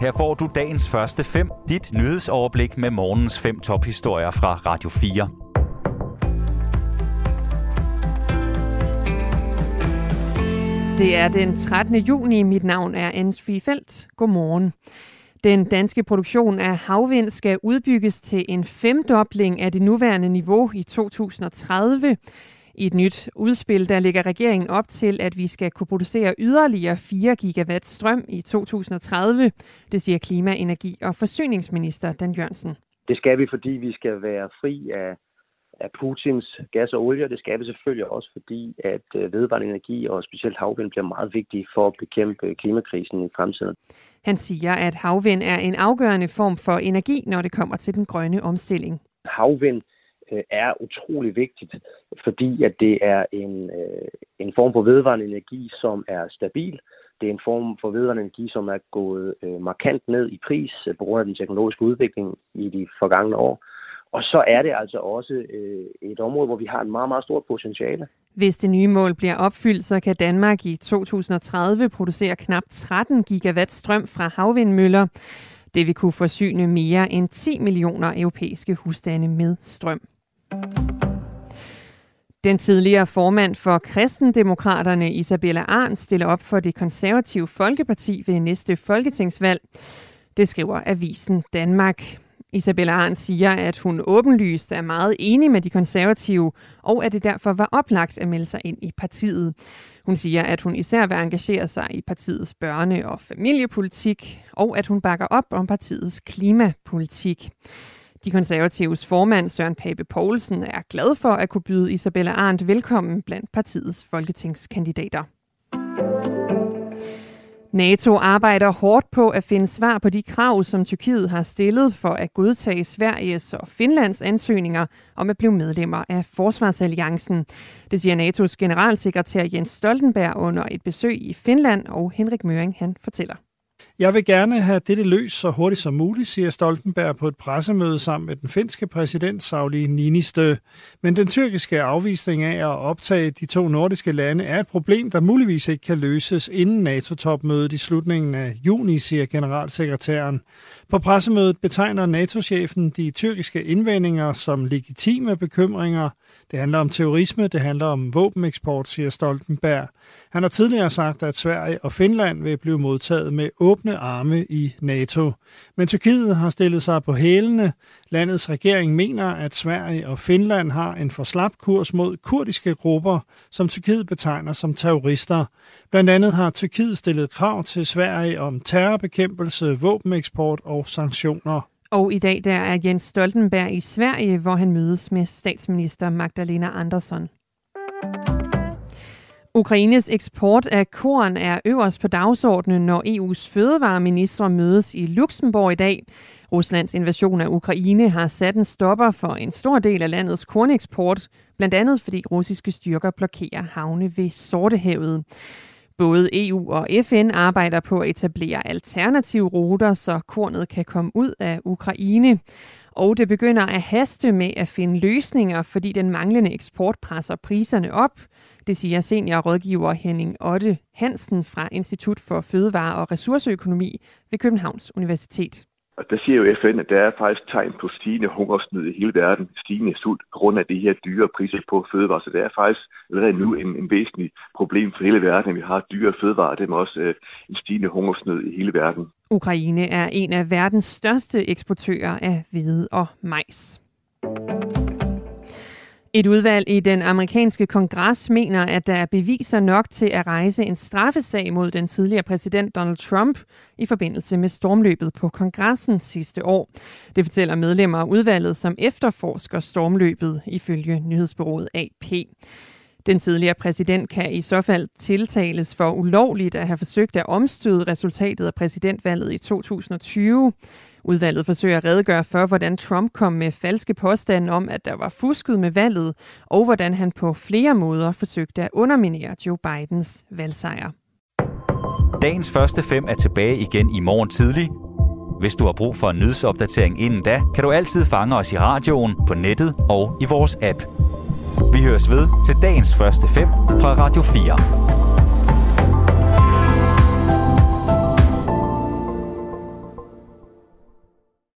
Her får du dagens første fem, dit nyhedsoverblik med morgens fem tophistorier fra Radio 4. Det er den 13. juni. Mit navn er Anne Feldt. Godmorgen. Den danske produktion af havvind skal udbygges til en femdobling af det nuværende niveau i 2030. I et nyt udspil, der lægger regeringen op til, at vi skal kunne producere yderligere 4 gigawatt strøm i 2030. Det siger klima-, energi- og forsyningsminister Dan Jørgensen. Det skal vi, fordi vi skal være fri af, af Putins gas og olie. Det skal vi selvfølgelig også, fordi at øh, vedvarende energi og specielt havvind bliver meget vigtige for at bekæmpe klimakrisen i fremtiden. Han siger, at havvind er en afgørende form for energi, når det kommer til den grønne omstilling. Havvind Øh, er utrolig vigtigt, fordi at det er en, øh, en form for vedvarende energi, som er stabil. Det er en form for vedvarende energi, som er gået øh, markant ned i pris på grund af den teknologiske udvikling i de forgangne år. Og så er det altså også øh, et område, hvor vi har en meget, meget stort potentiale. Hvis det nye mål bliver opfyldt, så kan Danmark i 2030 producere knap 13 gigawatt strøm fra havvindmøller. Det vil kunne forsyne mere end 10 millioner europæiske husstande med strøm. Den tidligere formand for kristendemokraterne Isabella Arndt stiller op for det konservative Folkeparti ved næste folketingsvalg. Det skriver Avisen Danmark. Isabella Arndt siger, at hun åbenlyst er meget enig med de konservative, og at det derfor var oplagt at melde sig ind i partiet. Hun siger, at hun især vil engagere sig i partiets børne- og familiepolitik, og at hun bakker op om partiets klimapolitik. De konservatives formand Søren Pape Poulsen er glad for at kunne byde Isabella Arndt velkommen blandt partiets folketingskandidater. NATO arbejder hårdt på at finde svar på de krav, som Tyrkiet har stillet for at godtage Sveriges og Finlands ansøgninger om at blive medlemmer af Forsvarsalliancen. Det siger NATO's generalsekretær Jens Stoltenberg under et besøg i Finland, og Henrik Møring han fortæller. Jeg vil gerne have dette løst så hurtigt som muligt, siger Stoltenberg på et pressemøde sammen med den finske præsident Sauli Niinistö. Men den tyrkiske afvisning af at optage de to nordiske lande er et problem, der muligvis ikke kan løses inden NATO-topmødet i slutningen af juni, siger generalsekretæren. På pressemødet betegner NATO-chefen de tyrkiske indvendinger som legitime bekymringer. Det handler om terrorisme, det handler om våbeneksport, siger Stoltenberg. Han har tidligere sagt, at Sverige og Finland vil blive modtaget med åbne arme i NATO. Men Tyrkiet har stillet sig på hælene. Landets regering mener, at Sverige og Finland har en for slap kurs mod kurdiske grupper, som Tyrkiet betegner som terrorister. Blandt andet har Tyrkiet stillet krav til Sverige om terrorbekæmpelse, våbeneksport og sanktioner. Og i dag der er Jens Stoltenberg i Sverige, hvor han mødes med statsminister Magdalena Andersson. Ukraines eksport af korn er øverst på dagsordenen, når EU's fødevareministre mødes i Luxembourg i dag. Ruslands invasion af Ukraine har sat en stopper for en stor del af landets korneksport, blandt andet fordi russiske styrker blokerer havne ved Sortehavet. Både EU og FN arbejder på at etablere alternative ruter, så kornet kan komme ud af Ukraine. Og det begynder at haste med at finde løsninger, fordi den manglende eksport presser priserne op. Det siger seniorrådgiver Henning Otte Hansen fra Institut for Fødevare og Ressourceøkonomi ved Københavns Universitet. Og der siger jo FN, at der er faktisk tegn på stigende hungersnød i hele verden, stigende sult på grund af de her dyre priser på fødevarer. Så det er faktisk allerede nu en, en væsentlig problem for hele verden, at vi har dyre fødevarer, det er også øh, en stigende hungersnød i hele verden. Ukraine er en af verdens største eksportører af hvede og majs. Et udvalg i den amerikanske kongres mener, at der er beviser nok til at rejse en straffesag mod den tidligere præsident Donald Trump i forbindelse med stormløbet på kongressen sidste år. Det fortæller medlemmer af udvalget, som efterforsker stormløbet ifølge nyhedsbyrået AP. Den tidligere præsident kan i så fald tiltales for ulovligt at have forsøgt at omstøde resultatet af præsidentvalget i 2020. Udvalget forsøger at redegøre for, hvordan Trump kom med falske påstande om, at der var fusket med valget, og hvordan han på flere måder forsøgte at underminere Joe Bidens valgsejr. Dagens første fem er tilbage igen i morgen tidlig. Hvis du har brug for en nyhedsopdatering inden da, kan du altid fange os i radioen, på nettet og i vores app. Vi høres ved til dagens første fem fra Radio 4.